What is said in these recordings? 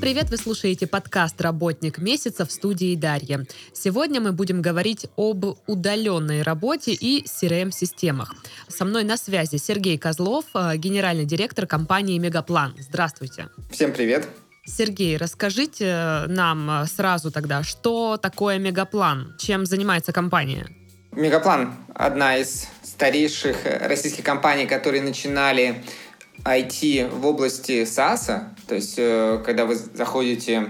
Всем привет! Вы слушаете подкаст «Работник месяца» в студии Дарья. Сегодня мы будем говорить об удаленной работе и CRM-системах. Со мной на связи Сергей Козлов, э, генеральный директор компании «Мегаплан». Здравствуйте. Всем привет! Сергей, расскажите нам э, сразу тогда, что такое Мегаплан, чем занимается компания? Мегаплан – одна из старейших российских компаний, которые начинали IT в области SaaS, то есть э, когда вы заходите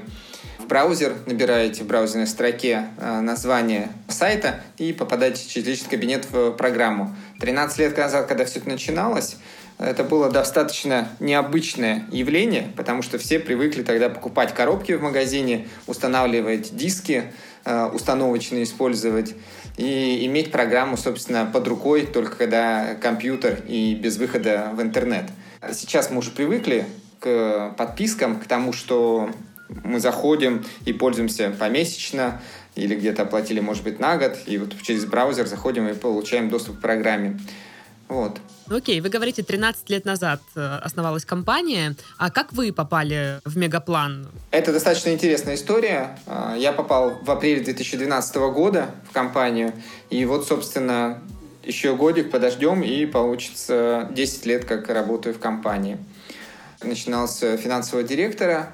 в браузер, набираете в браузерной строке э, название сайта и попадаете через личный кабинет в программу. 13 лет назад, когда все это начиналось, это было достаточно необычное явление, потому что все привыкли тогда покупать коробки в магазине, устанавливать диски, э, установочные использовать и иметь программу, собственно, под рукой, только когда компьютер и без выхода в интернет. Сейчас мы уже привыкли к подпискам, к тому, что мы заходим и пользуемся помесячно, или где-то оплатили, может быть, на год, и вот через браузер заходим и получаем доступ к программе. Вот. Ну, окей, вы говорите, 13 лет назад э, основалась компания. А как вы попали в Мегаплан? Это достаточно интересная история. А, я попал в апреле 2012 года в компанию. И вот, собственно, еще годик подождем, и получится 10 лет, как работаю в компании. Начинал с финансового директора,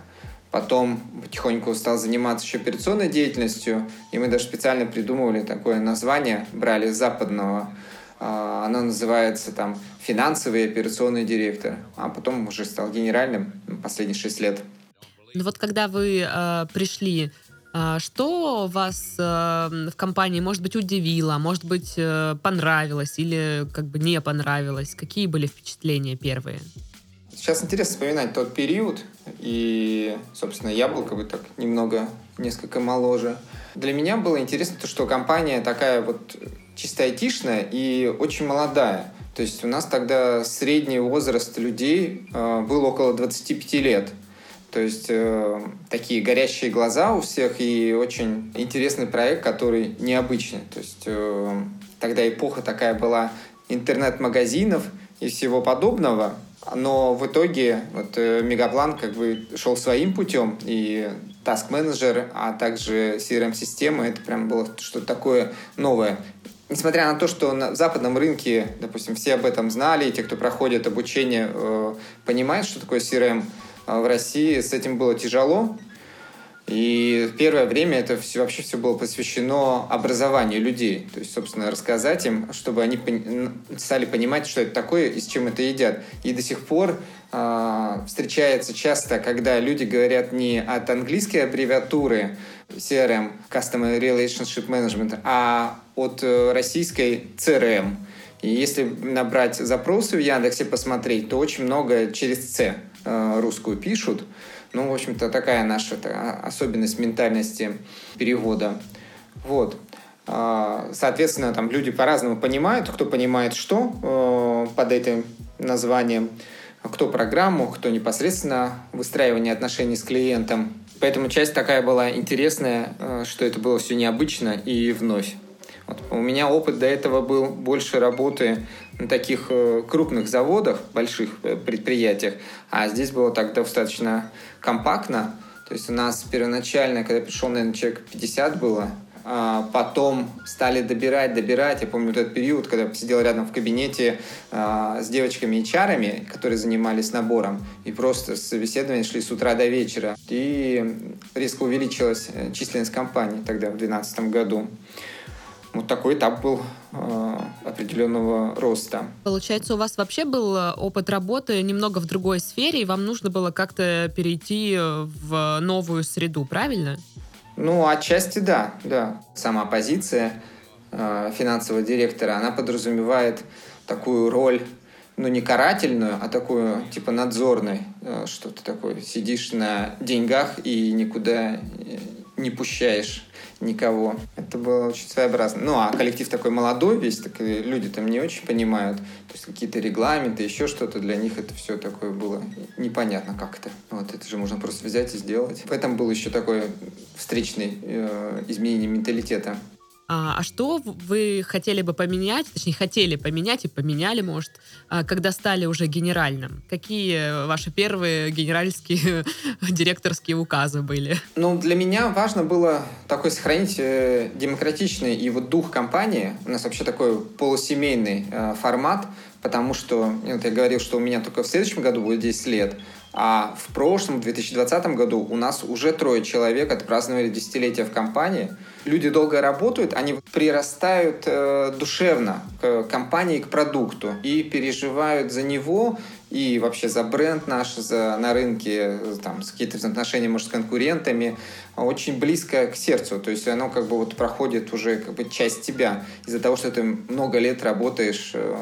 потом потихоньку стал заниматься еще операционной деятельностью, и мы даже специально придумывали такое название, брали западного. А, оно называется там финансовый операционный директор, а потом уже стал генеральным последние 6 лет. Ну вот когда вы э, пришли что вас э, в компании, может быть, удивило, может быть, э, понравилось или как бы не понравилось? Какие были впечатления первые? Сейчас интересно вспоминать тот период, и, собственно, я был как бы так немного, несколько моложе. Для меня было интересно то, что компания такая вот чисто айтишная и очень молодая. То есть у нас тогда средний возраст людей э, был около 25 лет. То есть э, такие горящие глаза у всех и очень интересный проект, который необычный. То есть э, тогда эпоха такая была интернет-магазинов и всего подобного. Но в итоге вот э, Мегаплан как бы шел своим путем, и Task Manager, а также CRM-система, это прям было что-то такое новое. Несмотря на то, что на западном рынке, допустим, все об этом знали, и те, кто проходит обучение, э, понимают, что такое CRM, в России с этим было тяжело. И первое время это все, вообще все было посвящено образованию людей. То есть, собственно, рассказать им, чтобы они стали понимать, что это такое и с чем это едят. И до сих пор э, встречается часто, когда люди говорят не от английской аббревиатуры CRM, Customer Relationship Management, а от э, российской CRM. И если набрать запросы в Яндексе посмотреть, то очень много через C. Э, русскую пишут. Ну, в общем-то, такая наша особенность ментальности перевода. Вот. А, соответственно, там люди по-разному понимают, кто понимает что э, под этим названием, кто программу, кто непосредственно выстраивание отношений с клиентом. Поэтому часть такая была интересная, э, что это было все необычно и вновь. У меня опыт до этого был больше работы на таких э, крупных заводах, больших э, предприятиях, а здесь было так достаточно компактно. То есть у нас первоначально, когда пришел, наверное, человек 50 было, а потом стали добирать, добирать. Я помню этот период, когда я сидел рядом в кабинете а, с девочками HR, которые занимались набором, и просто собеседования шли с утра до вечера. И резко увеличилась э, численность компании тогда, в 2012 году. Вот такой этап был э, определенного роста. Получается, у вас вообще был э, опыт работы немного в другой сфере, и вам нужно было как-то перейти в новую среду, правильно? Ну, отчасти да, да. Сама позиция э, финансового директора, она подразумевает такую роль, ну, не карательную, а такую, типа, надзорной. Э, что то такое, сидишь на деньгах и никуда не пущаешь никого. Это было очень своеобразно. Ну, а коллектив такой молодой весь, так люди там не очень понимают. То есть какие-то регламенты, еще что-то, для них это все такое было непонятно как это. Вот это же можно просто взять и сделать. В этом был еще такой встречный э, изменение менталитета. А, а что вы хотели бы поменять, точнее, хотели поменять и поменяли, может, а, когда стали уже генеральным? Какие ваши первые генеральские директорские указы были? Ну, для меня важно было такой сохранить э, демократичный и вот дух компании. У нас вообще такой полусемейный э, формат, потому что, вот я говорил, что у меня только в следующем году будет 10 лет, а в прошлом, в 2020 году, у нас уже трое человек отпраздновали десятилетие в компании. Люди долго работают, они прирастают э, душевно к компании, к продукту и переживают за него и вообще за бренд наш за, на рынке, там, с какие-то взаимоотношения, может, с конкурентами, очень близко к сердцу. То есть оно как бы вот проходит уже как бы часть тебя из-за того, что ты много лет работаешь э,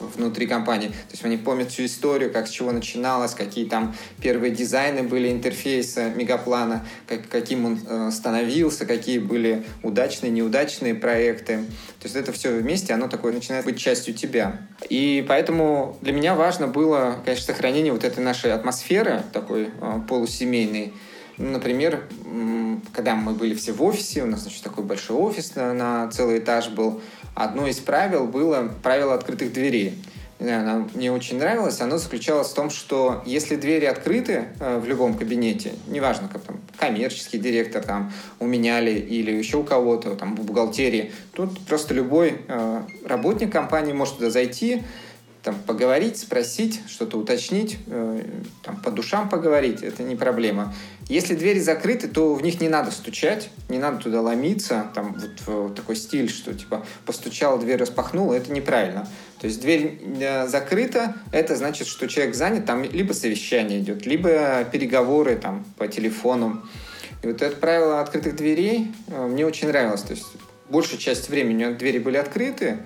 внутри компании. То есть они помнят всю историю, как с чего начиналось, какие там первые дизайны были интерфейса Мегаплана, как, каким он э, становился, какие были удачные, неудачные проекты. То есть это все вместе, оно такое начинает быть частью тебя. И поэтому для меня важно было, конечно, сохранение вот этой нашей атмосферы, такой э, полусемейной. Например, когда мы были все в офисе, у нас значит, такой большой офис на, на целый этаж был, одно из правил было правило открытых дверей. Она мне очень нравилось. Оно заключалось в том, что если двери открыты э, в любом кабинете, неважно, как там коммерческий директор там у меня ли или еще у кого-то там в бухгалтерии, тут просто любой э, работник компании может туда зайти, там, поговорить, спросить, что-то уточнить, э, там, по душам поговорить, это не проблема. Если двери закрыты, то в них не надо стучать, не надо туда ломиться, там вот, вот такой стиль, что типа постучал, дверь распахнула, это неправильно. То есть дверь э, закрыта, это значит, что человек занят, там либо совещание идет, либо переговоры там по телефону. И вот это правило открытых дверей э, мне очень нравилось. То есть большую часть времени двери были открыты,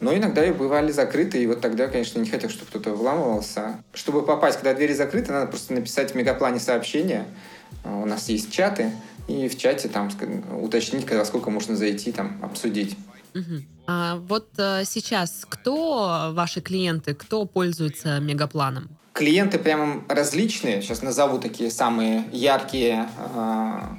но иногда и бывали закрыты, и вот тогда, конечно, не хотел, чтобы кто-то вламывался. Чтобы попасть, когда двери закрыты, надо просто написать в мегаплане сообщение. У нас есть чаты, и в чате там уточнить, когда сколько можно зайти, там обсудить. Угу. А вот а, сейчас кто ваши клиенты, кто пользуется мегапланом? Клиенты прямо различные. Сейчас назову такие самые яркие а,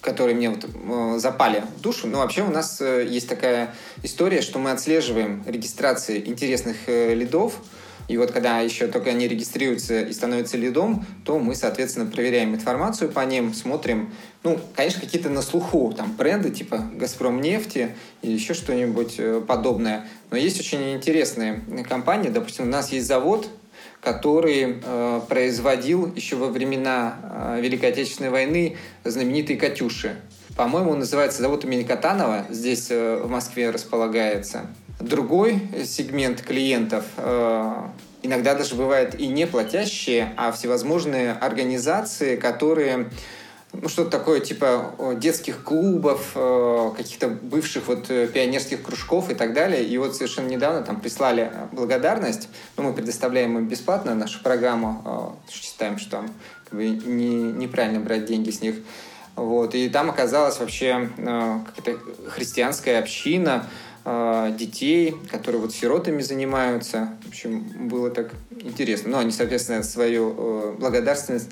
которые мне вот э, запали в душу. Но вообще у нас э, есть такая история, что мы отслеживаем регистрации интересных э, лидов, и вот когда еще только они регистрируются и становятся лидом, то мы, соответственно, проверяем информацию по ним, смотрим, ну, конечно, какие-то на слуху, там, бренды типа «Газпром нефти» или еще что-нибудь подобное. Но есть очень интересные компании. Допустим, у нас есть завод, который э, производил еще во времена э, Великой Отечественной войны знаменитые «Катюши». По-моему, называется завод имени Катанова, здесь э, в Москве располагается. Другой сегмент клиентов э, иногда даже бывает и не платящие, а всевозможные организации, которые ну, что-то такое типа детских клубов, каких-то бывших вот э, пионерских кружков и так далее. И вот совершенно недавно там прислали благодарность. Ну, мы предоставляем им бесплатно нашу программу. Считаем, что как бы, не, неправильно брать деньги с них. Вот. И там оказалась вообще какая-то христианская община, детей, которые вот сиротами занимаются. В общем, было так интересно. Ну, они, соответственно, свою благодарственность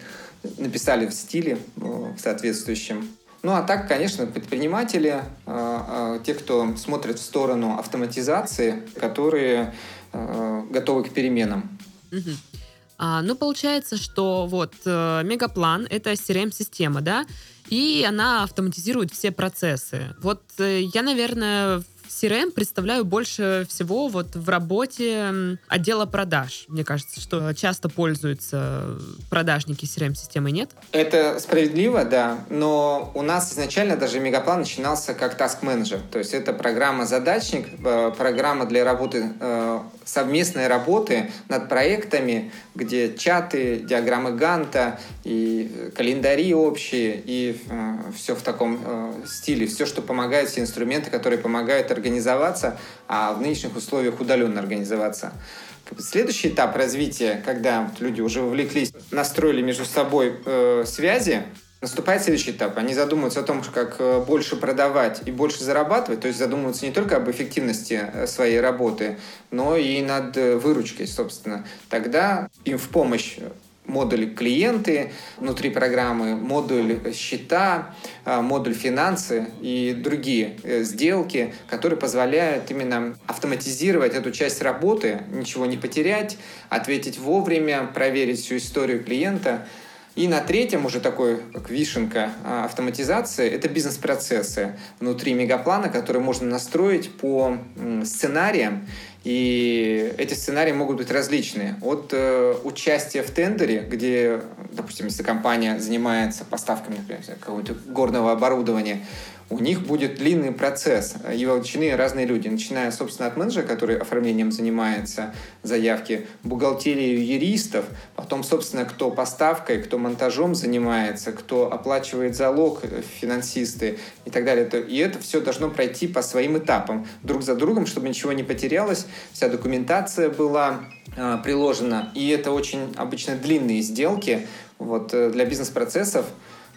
написали в стиле в соответствующем. Ну а так, конечно, предприниматели, э, э, те, кто смотрит в сторону автоматизации, которые э, готовы к переменам. Угу. А, ну, получается, что вот Мегаплан — это CRM-система, да, и она автоматизирует все процессы. Вот я, наверное, CRM представляю больше всего вот в работе отдела продаж. Мне кажется, что часто пользуются продажники CRM-системой, нет? Это справедливо, да. Но у нас изначально даже Мегаплан начинался как task manager. То есть это программа-задачник, э, программа для работы э, совместной работы над проектами, где чаты, диаграммы Ганта и календари общие, и э, все в таком э, стиле, все, что помогает, все инструменты, которые помогают организоваться, а в нынешних условиях удаленно организоваться. Следующий этап развития, когда люди уже вовлеклись, настроили между собой э, связи, Наступает следующий этап. Они задумываются о том, как э, больше продавать и больше зарабатывать, то есть задумываются не только об эффективности э, своей работы, но и над э, выручкой, собственно. Тогда им в помощь модуль клиенты внутри программы, модуль счета, модуль финансы и другие сделки, которые позволяют именно автоматизировать эту часть работы, ничего не потерять, ответить вовремя, проверить всю историю клиента. И на третьем уже такой, как вишенка а, автоматизации, это бизнес-процессы внутри мегаплана, которые можно настроить по сценариям и эти сценарии могут быть различные. От э, участия в тендере, где, допустим, если компания занимается поставками, например, какого-то горного оборудования, у них будет длинный процесс, и вовлечены разные люди, начиная, собственно, от менеджера, который оформлением занимается, заявки, бухгалтерию юристов, потом, собственно, кто поставкой, кто монтажом занимается, кто оплачивает залог, э, финансисты и так далее. И это все должно пройти по своим этапам, друг за другом, чтобы ничего не потерялось, вся документация была э, приложена, и это очень обычно длинные сделки, вот, э, для бизнес-процессов,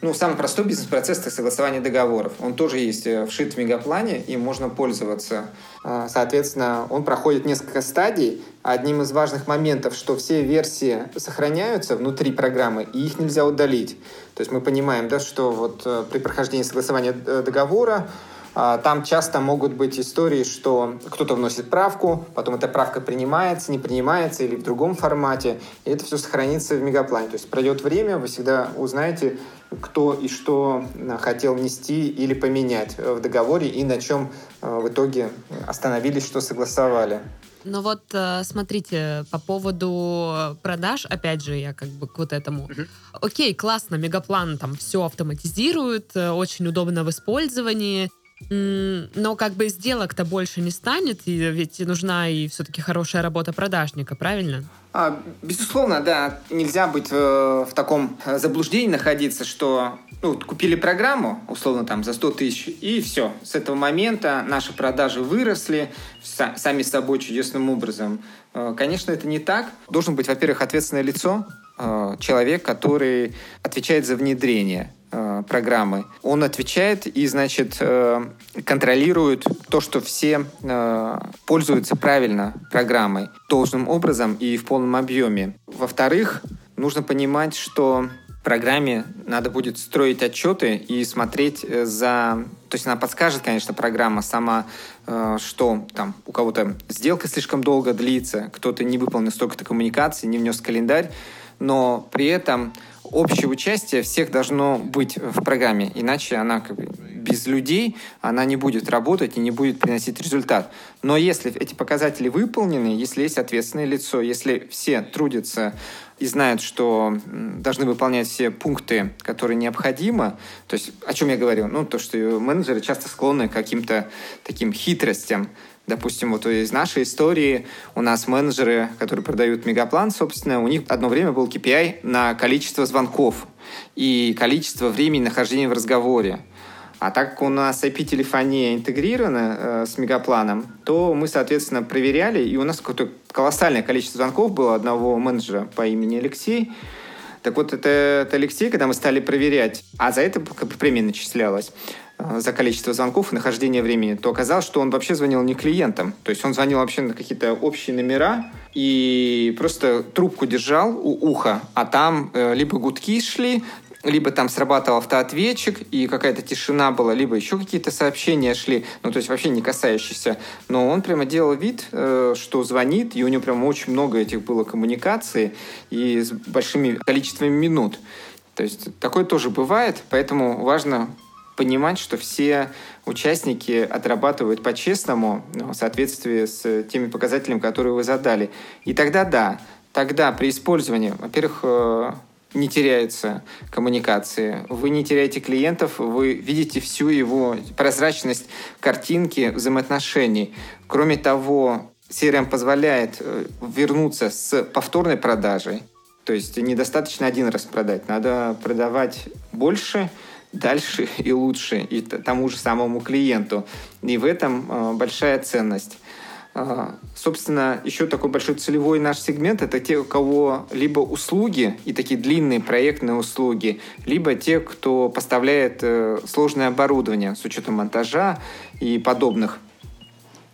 ну, самый простой бизнес-процесс – это согласование договоров. Он тоже есть э, вшит в мегаплане, и можно пользоваться. А, соответственно, он проходит несколько стадий. Одним из важных моментов, что все версии сохраняются внутри программы, и их нельзя удалить. То есть мы понимаем, да, что вот э, при прохождении согласования э, договора а, там часто могут быть истории, что кто-то вносит правку, потом эта правка принимается, не принимается или в другом формате, и это все сохранится в мегаплане. То есть пройдет время, вы всегда узнаете, кто и что а, хотел внести или поменять в договоре и на чем а, в итоге остановились, что согласовали. Ну вот, э, смотрите, по поводу продаж, опять же, я как бы к вот этому. Окей, классно, Мегаплан там все автоматизирует, э, очень удобно в использовании. Но как бы сделок-то больше не станет, и ведь нужна и все-таки хорошая работа продажника, правильно? А, безусловно, да. Нельзя быть э, в таком заблуждении находиться, что ну, купили программу, условно, там, за 100 тысяч, и все. С этого момента наши продажи выросли са- сами собой чудесным образом. Э, конечно, это не так. Должен быть, во-первых, ответственное лицо, э, человек, который отвечает за внедрение Э, программы. Он отвечает и, значит, э, контролирует то, что все э, пользуются правильно программой должным образом и в полном объеме. Во-вторых, нужно понимать, что программе надо будет строить отчеты и смотреть за... То есть она подскажет, конечно, программа сама, что там у кого-то сделка слишком долго длится, кто-то не выполнил столько-то коммуникаций, не внес календарь, но при этом общее участие всех должно быть в программе, иначе она как бы без людей она не будет работать и не будет приносить результат. Но если эти показатели выполнены, если есть ответственное лицо, если все трудятся и знают, что должны выполнять все пункты, которые необходимы, то есть о чем я говорил, ну то, что менеджеры часто склонны к каким-то таким хитростям, Допустим, вот из нашей истории у нас менеджеры, которые продают мегаплан, собственно, у них одно время был KPI на количество звонков и количество времени нахождения в разговоре. А так как у нас IP-телефония интегрирована э, с мегапланом, то мы, соответственно, проверяли, и у нас какое-то колоссальное количество звонков было одного менеджера по имени Алексей. Так вот, это, это Алексей, когда мы стали проверять, а за это премия начислялась, за количество звонков и нахождение времени, то оказалось, что он вообще звонил не клиентам. То есть он звонил вообще на какие-то общие номера и просто трубку держал у уха, а там э, либо гудки шли, либо там срабатывал автоответчик, и какая-то тишина была, либо еще какие-то сообщения шли, ну, то есть вообще не касающиеся. Но он прямо делал вид, э, что звонит, и у него прямо очень много этих было коммуникаций, и с большими количествами минут. То есть такое тоже бывает, поэтому важно понимать, что все участники отрабатывают по-честному ну, в соответствии с теми показателями, которые вы задали. И тогда да, тогда при использовании, во-первых, э, не теряются коммуникации, вы не теряете клиентов, вы видите всю его прозрачность картинки взаимоотношений. Кроме того, CRM позволяет э, вернуться с повторной продажей. То есть недостаточно один раз продать, надо продавать больше – дальше и лучше и тому же самому клиенту. И в этом э, большая ценность. Э, собственно, еще такой большой целевой наш сегмент – это те, у кого либо услуги и такие длинные проектные услуги, либо те, кто поставляет э, сложное оборудование с учетом монтажа и подобных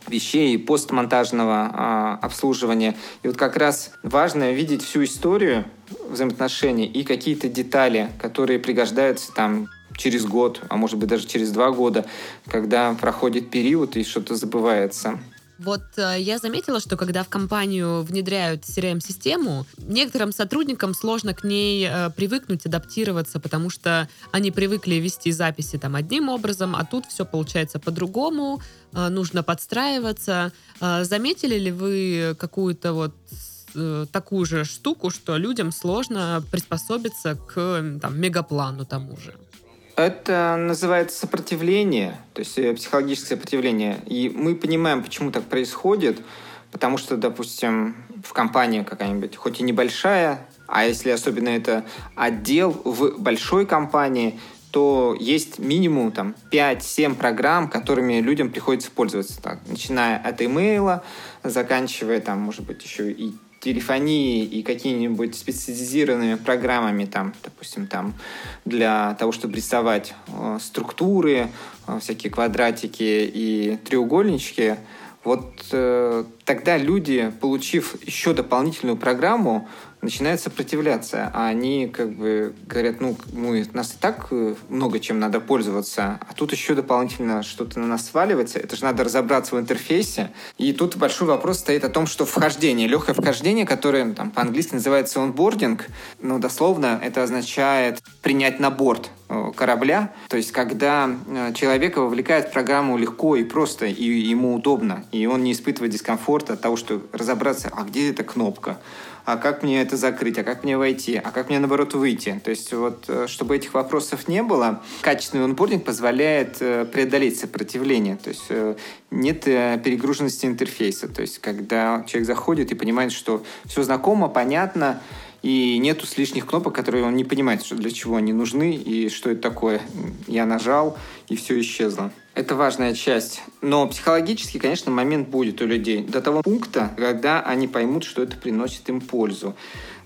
вещей, постмонтажного а, обслуживания. И вот как раз важно видеть всю историю взаимоотношений и какие-то детали, которые пригождаются там через год, а может быть даже через два года, когда проходит период и что-то забывается. Вот э, я заметила, что когда в компанию внедряют CRM-систему, некоторым сотрудникам сложно к ней э, привыкнуть, адаптироваться, потому что они привыкли вести записи там одним образом, а тут все получается по-другому, э, нужно подстраиваться. Э, заметили ли вы какую-то вот э, такую же штуку, что людям сложно приспособиться к там, мегаплану тому же? Это называется сопротивление, то есть э, психологическое сопротивление. И мы понимаем, почему так происходит, потому что, допустим, в компании какая-нибудь, хоть и небольшая, а если особенно это отдел в большой компании, то есть минимум там 5-7 программ, которыми людям приходится пользоваться. Так, начиная от имейла, заканчивая там, может быть, еще и телефонии и какими-нибудь специализированными программами, там, допустим, там, для того, чтобы рисовать э, структуры, э, всякие квадратики и треугольнички, вот э, тогда люди, получив еще дополнительную программу, начинают сопротивляться, а они как бы говорят, ну, мы, нас и так э, много чем надо пользоваться, а тут еще дополнительно что-то на нас сваливается, это же надо разобраться в интерфейсе. И тут большой вопрос стоит о том, что вхождение, легкое вхождение, которое ну, там по-английски называется онбординг, ну, дословно это означает принять на борт корабля, то есть когда э, человека вовлекает в программу легко и просто, и ему удобно, и он не испытывает дискомфорта от того, что разобраться, а где эта кнопка, а как мне это закрыть, а как мне войти, а как мне, наоборот, выйти. То есть вот, э, чтобы этих вопросов не было, качественный онбординг позволяет э, преодолеть сопротивление. То есть э, нет перегруженности интерфейса. То есть когда человек заходит и понимает, что все знакомо, понятно, и нету лишних кнопок, которые он не понимает, что для чего они нужны и что это такое. Я нажал, и все исчезло. Это важная часть. Но психологически, конечно, момент будет у людей до того пункта, когда они поймут, что это приносит им пользу.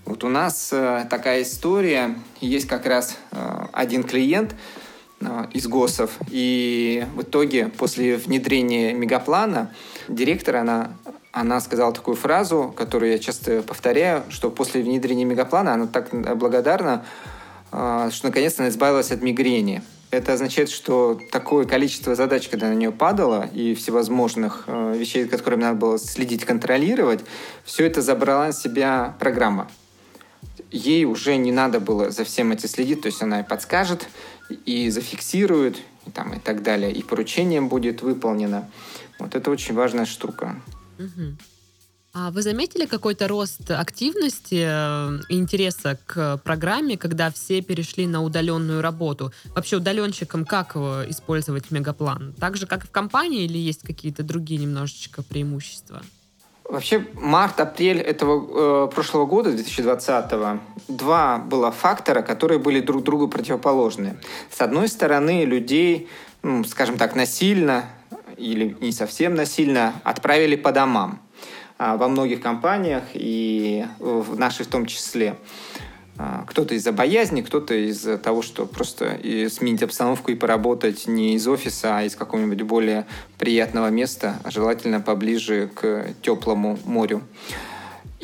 Вот у нас э, такая история. Есть как раз э, один клиент э, из ГОСов. И в итоге, после внедрения мегаплана, директор, она она сказала такую фразу, которую я часто повторяю, что после внедрения мегаплана она так благодарна, а, что наконец-то она избавилась от мигрени. Это означает, что такое количество задач, когда на нее падало, и всевозможных а, вещей, которыми надо было следить, контролировать, все это забрала на себя программа. Ей уже не надо было за всем этим следить, то есть она и подскажет, и зафиксирует, и, там, и так далее, и поручение будет выполнено. Вот это очень важная штука. Угу. А вы заметили какой-то рост активности э, и интереса к программе, когда все перешли на удаленную работу? Вообще удаленщикам как э, использовать мегаплан? Так же, как и в компании, или есть какие-то другие немножечко преимущества? Вообще, март-апрель этого э, прошлого года, 2020-го, два было фактора, которые были друг другу противоположны. С одной стороны, людей, ну, скажем так, насильно или не совсем насильно отправили по домам а, во многих компаниях и в нашей в том числе. А, кто-то из-за боязни, кто-то из-за того, что просто сменить обстановку и поработать не из офиса, а из какого-нибудь более приятного места, а желательно поближе к теплому морю.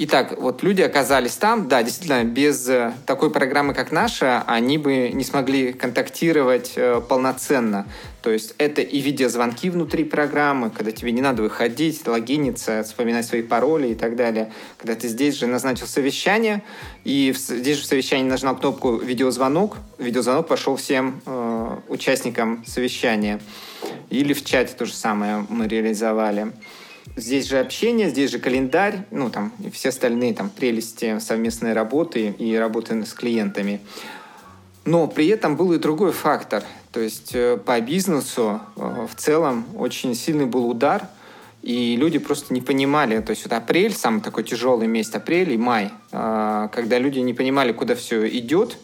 Итак, вот люди оказались там, да, действительно, без э, такой программы, как наша, они бы не смогли контактировать э, полноценно. То есть это и видеозвонки внутри программы, когда тебе не надо выходить, логиниться, вспоминать свои пароли и так далее. Когда ты здесь же назначил совещание, и здесь же в совещании нажал кнопку «видеозвонок», видеозвонок пошел всем э, участникам совещания. Или в чате то же самое мы реализовали. Здесь же общение, здесь же календарь, ну, там, и все остальные там прелести совместной работы и работы с клиентами. Но при этом был и другой фактор. То есть э, по бизнесу э, в целом очень сильный был удар, и люди просто не понимали. То есть вот апрель, самый такой тяжелый месяц, апрель и май, э, когда люди не понимали, куда все идет,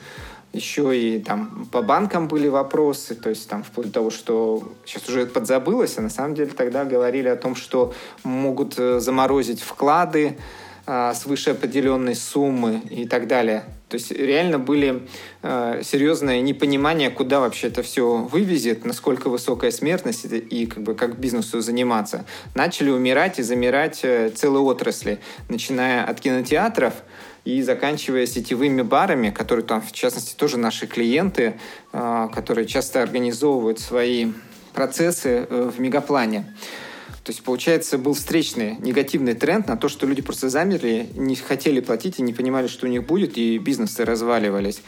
еще и там по банкам были вопросы, то есть там вплоть до того, что сейчас уже подзабылось, а на самом деле тогда говорили о том, что могут э, заморозить вклады, а, свыше определенной суммы и так далее. То есть реально были э, серьезное непонимание, куда вообще это все вывезет, насколько высокая смертность и как бы как бизнесу заниматься. Начали умирать и замирать э, целые отрасли, начиная от кинотеатров и заканчивая сетевыми барами, которые там, в частности, тоже наши клиенты, э, которые часто организовывают свои процессы э, в мегаплане. То есть, получается, был встречный негативный тренд на то, что люди просто замерли, не хотели платить и не понимали, что у них будет, и бизнесы разваливались.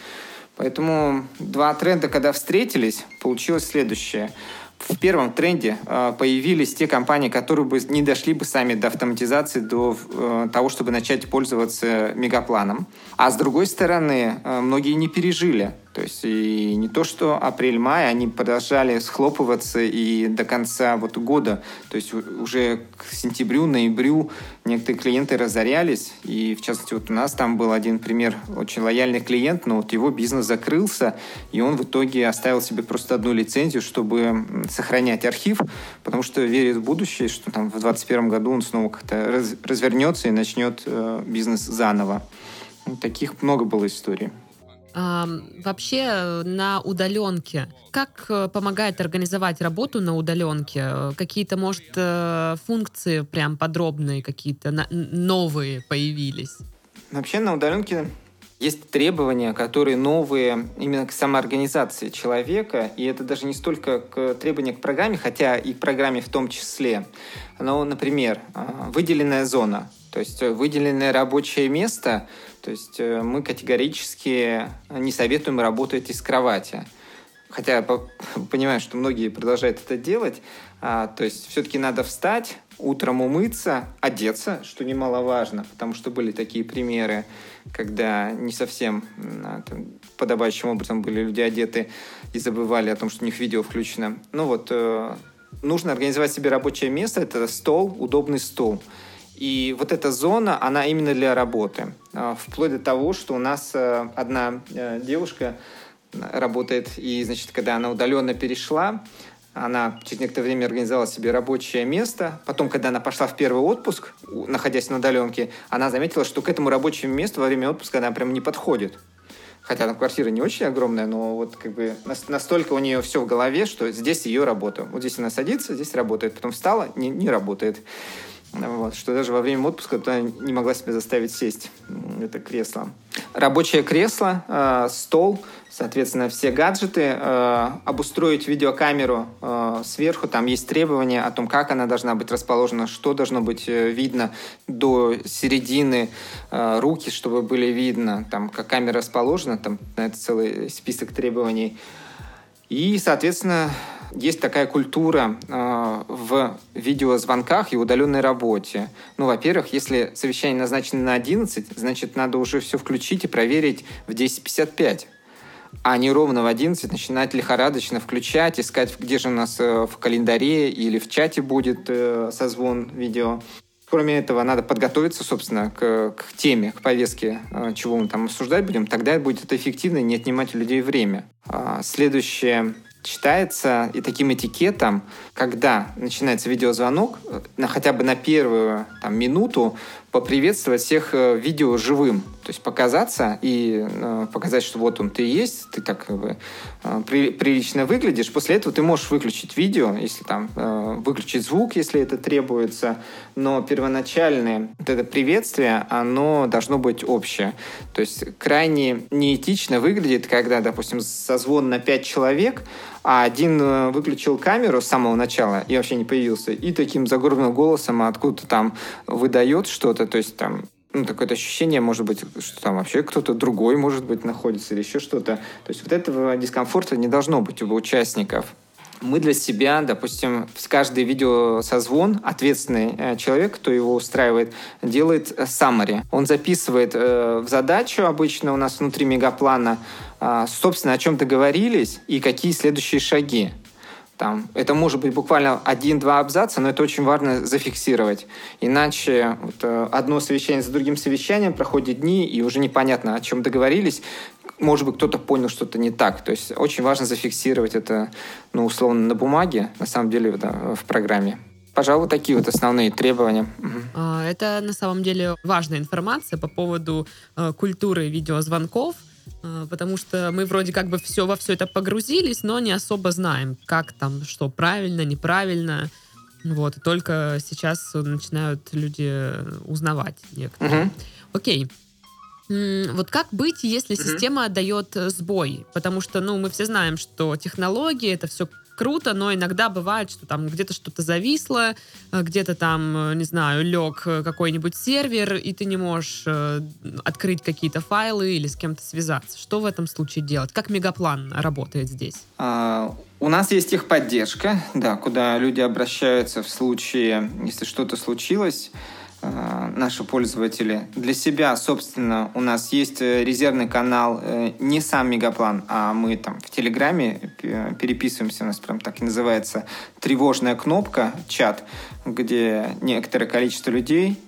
Поэтому два тренда, когда встретились, получилось следующее. В первом тренде э, появились те компании, которые бы не дошли бы сами до автоматизации, до э, того, чтобы начать пользоваться мегапланом. А с другой стороны, э, многие не пережили то есть и не то, что апрель-май, они продолжали схлопываться и до конца вот года. То есть уже к сентябрю, ноябрю некоторые клиенты разорялись. И в частности вот у нас там был один пример, очень лояльный клиент, но вот его бизнес закрылся, и он в итоге оставил себе просто одну лицензию, чтобы сохранять архив, потому что верит в будущее, что там в 2021 году он снова как-то раз, развернется и начнет э, бизнес заново. Таких много было историй. Вообще э, на удаленке, как э, помогает организовать работу на удаленке? Какие-то, может, э, функции прям подробные, какие-то новые появились? Вообще на удаленке есть требования, которые новые именно к самоорганизации человека, и это даже не столько к требования к программе, хотя и к программе в том числе. Но, например, а, выделенная зона, то есть выделенное рабочее место – то есть э, мы категорически не советуем работать из кровати. Хотя понимаю, что многие продолжают это делать. А, то есть все-таки надо встать, утром умыться, одеться, что немаловажно, потому что были такие примеры, когда не совсем а, там, подобающим образом были люди одеты и забывали о том, что у них видео включено. Ну вот, э, нужно организовать себе рабочее место, это стол, удобный стол. И вот эта зона, она именно для работы. А, вплоть до того, что у нас э, одна э, девушка работает, и, значит, когда она удаленно перешла, она через некоторое время организовала себе рабочее место. Потом, когда она пошла в первый отпуск, находясь на удаленке, она заметила, что к этому рабочему месту во время отпуска она прям не подходит. Хотя там квартира не очень огромная, но вот как бы настолько у нее все в голове, что здесь ее работа. Вот здесь она садится, здесь работает. Потом встала, не, не работает. Вот, что даже во время отпуска туда не могла себе заставить сесть. Это кресло. Рабочее кресло, э, стол, соответственно, все гаджеты. Э, обустроить видеокамеру э, сверху. Там есть требования о том, как она должна быть расположена, что должно быть э, видно до середины э, руки, чтобы были видно, там, как камера расположена. Там это целый список требований. И, соответственно, есть такая культура э, в видеозвонках и удаленной работе. Ну, во-первых, если совещание назначено на 11, значит, надо уже все включить и проверить в 10.55 а не ровно в 11 начинать лихорадочно включать, искать, где же у нас э, в календаре или в чате будет э, созвон видео. Кроме этого, надо подготовиться, собственно, к, к теме, к повестке, э, чего мы там обсуждать будем. Тогда будет это эффективно и не отнимать у людей время. А, следующее считается и таким этикетом, когда начинается видеозвонок, на, хотя бы на первую там, минуту поприветствовать всех э, видео живым. То есть показаться и э, показать, что вот он ты есть, ты так бы э, при, прилично выглядишь. После этого ты можешь выключить видео, если там э, выключить звук, если это требуется. Но первоначальное вот это приветствие, оно должно быть общее. То есть крайне неэтично выглядит, когда, допустим, созвон на пять человек, а один э, выключил камеру с самого начала и вообще не появился, и таким загробным голосом откуда-то там выдает что-то, то есть там ну, такое ощущение, может быть, что там вообще кто-то другой, может быть, находится или еще что-то. То есть вот этого дискомфорта не должно быть у участников. Мы для себя, допустим, в каждый видеосозвон ответственный э, человек, кто его устраивает, делает summary. Он записывает э, в задачу обычно у нас внутри мегаплана, э, собственно, о чем договорились и какие следующие шаги. Там, это может быть буквально один-два абзаца, но это очень важно зафиксировать. Иначе вот, э, одно совещание за другим совещанием проходит дни, и уже непонятно, о чем договорились. Может быть, кто-то понял что-то не так. То есть очень важно зафиксировать это, ну, условно, на бумаге, на самом деле, да, в программе. Пожалуй, такие вот основные требования. А, это на самом деле важная информация по поводу э, культуры видеозвонков, э, потому что мы вроде как бы все во все это погрузились, но не особо знаем, как там, что правильно, неправильно. Вот, и только сейчас начинают люди узнавать некоторые. Угу. Окей. Вот как быть, если система отдает сбой? Потому что, ну, мы все знаем, что технологии это все круто, но иногда бывает, что там где-то что-то зависло, э, где-то там, э, не знаю, лег э, какой-нибудь сервер, и ты не можешь открыть какие-то файлы или с кем-то связаться. Что в этом случае делать? Как мегаплан работает здесь? А, у нас есть техподдержка, да, куда люди обращаются в случае, если что-то случилось. Э, наши пользователи. Для себя, собственно, у нас есть э, резервный канал, э, не сам Мегаплан, а мы там в Телеграме переписываемся, у нас прям так и называется тревожная кнопка, чат, где некоторое количество людей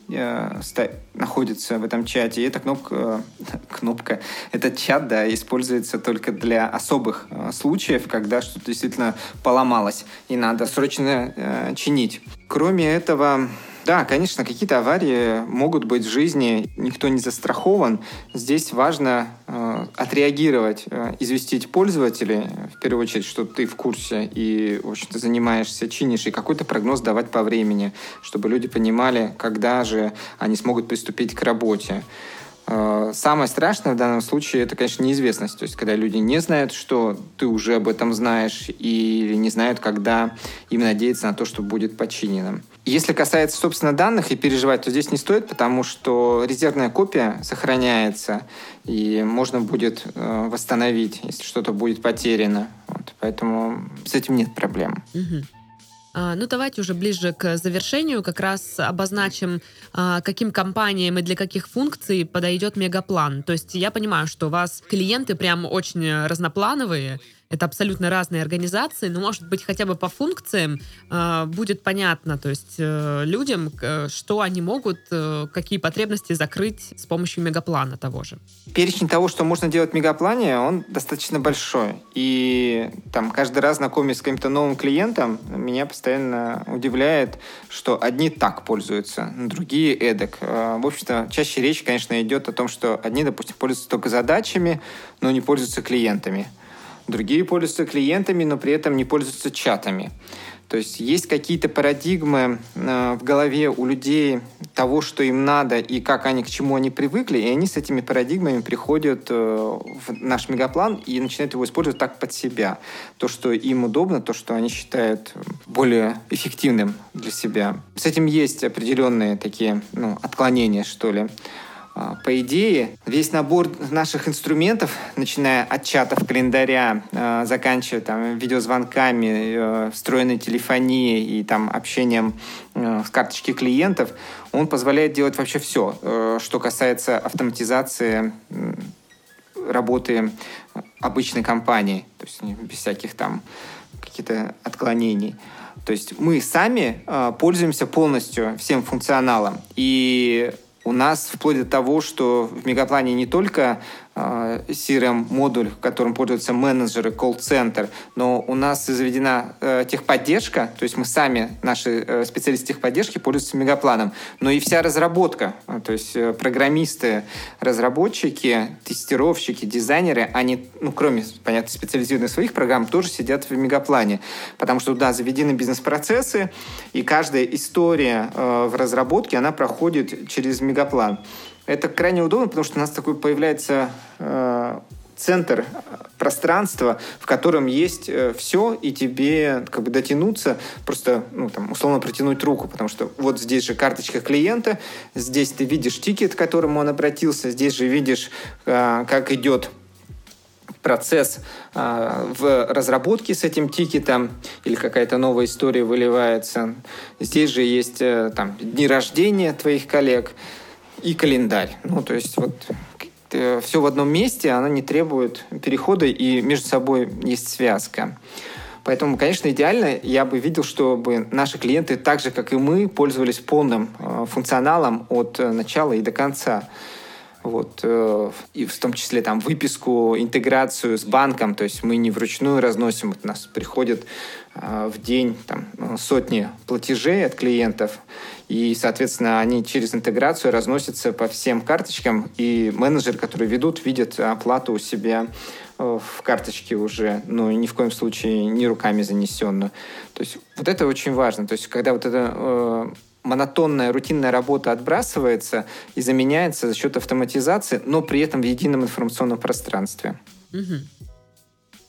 находится в этом чате. И эта кнопка, кнопка, этот чат, да, используется только для особых случаев, когда что-то действительно поломалось и надо срочно чинить. Кроме этого, да, конечно, какие-то аварии могут быть в жизни, никто не застрахован. Здесь важно э, отреагировать, э, известить пользователей, в первую очередь, что ты в курсе и, в общем-то, занимаешься, чинишь, и какой-то прогноз давать по времени, чтобы люди понимали, когда же они смогут приступить к работе. Э, самое страшное в данном случае это, конечно, неизвестность. То есть, когда люди не знают, что ты уже об этом знаешь, и не знают, когда им надеяться на то, что будет починено. Если касается, собственно, данных и переживать, то здесь не стоит, потому что резервная копия сохраняется, и можно будет э, восстановить, если что-то будет потеряно. Вот, поэтому с этим нет проблем. А, ну, давайте уже ближе к завершению как раз обозначим, а, каким компаниям и для каких функций подойдет мегаплан. То есть я понимаю, что у вас клиенты прям очень разноплановые, это абсолютно разные организации, но, может быть, хотя бы по функциям э, будет понятно, то есть э, людям, э, что они могут, э, какие потребности закрыть с помощью мегаплана того же. Перечень того, что можно делать в мегаплане, он достаточно большой. И там каждый раз знакомясь с каким-то новым клиентом, меня постоянно удивляет, что одни так пользуются, другие эдак. Э, в общем-то, чаще речь, конечно, идет о том, что одни, допустим, пользуются только задачами, но не пользуются клиентами. Другие пользуются клиентами, но при этом не пользуются чатами. То есть есть какие-то парадигмы э, в голове у людей того, что им надо и как они, к чему они привыкли, и они с этими парадигмами приходят э, в наш мегаплан и начинают его использовать так под себя. То, что им удобно, то, что они считают более эффективным для себя. С этим есть определенные такие ну, отклонения, что ли. А, по идее, весь набор наших инструментов, начиная от чатов, календаря, а, заканчивая там, видеозвонками, э, встроенной телефонией и там, общением э, с карточки клиентов, он позволяет делать вообще все, э, что касается автоматизации работы обычной компании, то есть без всяких там каких-то отклонений. То есть мы сами пользуемся полностью всем функционалом. И у нас вплоть до того, что в Мегаплане не только CRM-модуль, которым пользуются менеджеры, колл-центр, но у нас заведена э, техподдержка, то есть мы сами, наши э, специалисты техподдержки, пользуются Мегапланом, но и вся разработка, а, то есть э, программисты, разработчики, тестировщики, дизайнеры, они, ну, кроме, понятно, специализированных своих программ, тоже сидят в Мегаплане, потому что туда заведены бизнес-процессы, и каждая история э, в разработке, она проходит через Мегаплан. Это крайне удобно, потому что у нас такой появляется э, центр пространства, в котором есть э, все, и тебе как бы дотянуться, просто, ну, там, условно протянуть руку, потому что вот здесь же карточка клиента, здесь ты видишь тикет, к которому он обратился, здесь же видишь, э, как идет процесс э, в разработке с этим тикетом или какая-то новая история выливается. Здесь же есть э, там дни рождения твоих коллег и календарь. Ну, то есть вот все в одном месте, оно не требует перехода, и между собой есть связка. Поэтому, конечно, идеально я бы видел, чтобы наши клиенты, так же, как и мы, пользовались полным э, функционалом от э, начала и до конца. Вот, э, и в том числе там выписку, интеграцию с банком, то есть мы не вручную разносим, вот у нас приходят э, в день там, сотни платежей от клиентов, и, соответственно, они через интеграцию разносятся по всем карточкам, и менеджеры, которые ведут, видят оплату у себя э, в карточке уже, ну, ни в коем случае не руками занесенную. То есть вот это очень важно. То есть когда вот это э, монотонная, рутинная работа отбрасывается и заменяется за счет автоматизации, но при этом в едином информационном пространстве. Угу.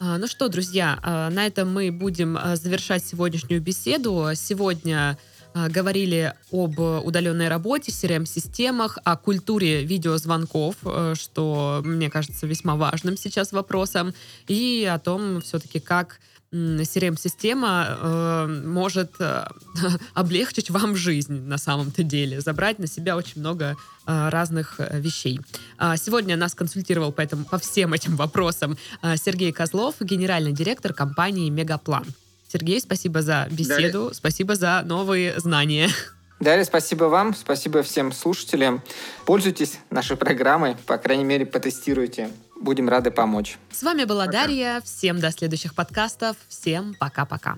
Ну что, друзья, а, на этом мы будем а, завершать сегодняшнюю беседу. Сегодня говорили об удаленной работе, CRM-системах, о культуре видеозвонков, что, мне кажется, весьма важным сейчас вопросом, и о том все-таки, как CRM-система э, может э, облегчить вам жизнь на самом-то деле, забрать на себя очень много э, разных э, вещей. А сегодня нас консультировал по, этому, по всем этим вопросам э, Сергей Козлов, генеральный директор компании «Мегаплан». Сергей, спасибо за беседу, Далее. спасибо за новые знания. Далее, спасибо вам, спасибо всем слушателям. Пользуйтесь нашей программой, по крайней мере, потестируйте. Будем рады помочь. С вами была пока. Дарья. Всем до следующих подкастов. Всем пока-пока.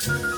thank you